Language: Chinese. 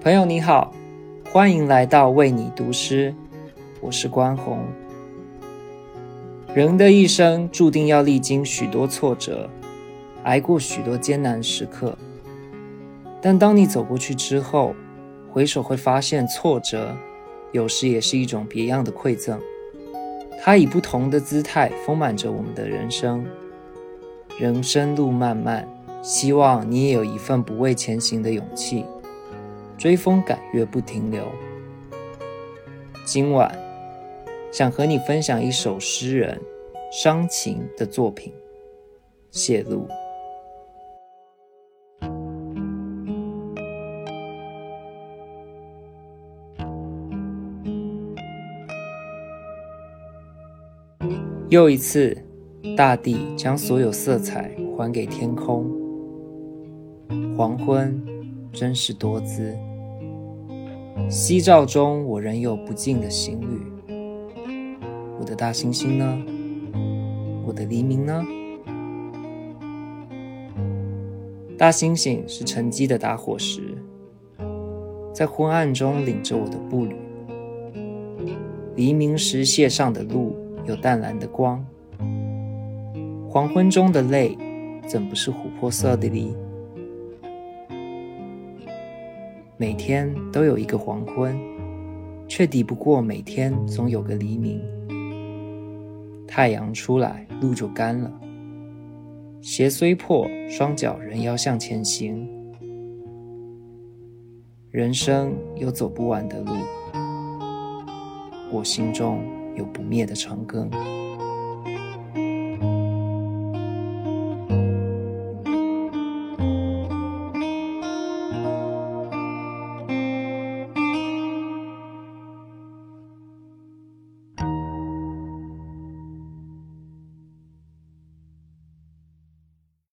朋友你好，欢迎来到为你读诗，我是关宏。人的一生注定要历经许多挫折，挨过许多艰难时刻。但当你走过去之后，回首会发现，挫折有时也是一种别样的馈赠。它以不同的姿态丰满着我们的人生。人生路漫漫，希望你也有一份不畏前行的勇气，追风赶月不停留。今晚想和你分享一首诗人伤情的作品《谢露》。又一次。大地将所有色彩还给天空。黄昏真是多姿。夕照中，我仍有不尽的行旅。我的大猩猩呢？我的黎明呢？大猩猩是沉积的打火石，在昏暗中领着我的步履。黎明时线上的路有淡蓝的光。黄昏中的泪，怎不是琥珀色的哩？每天都有一个黄昏，却抵不过每天总有个黎明。太阳出来，路就干了。鞋虽破，双脚仍要向前行。人生有走不完的路，我心中有不灭的长庚。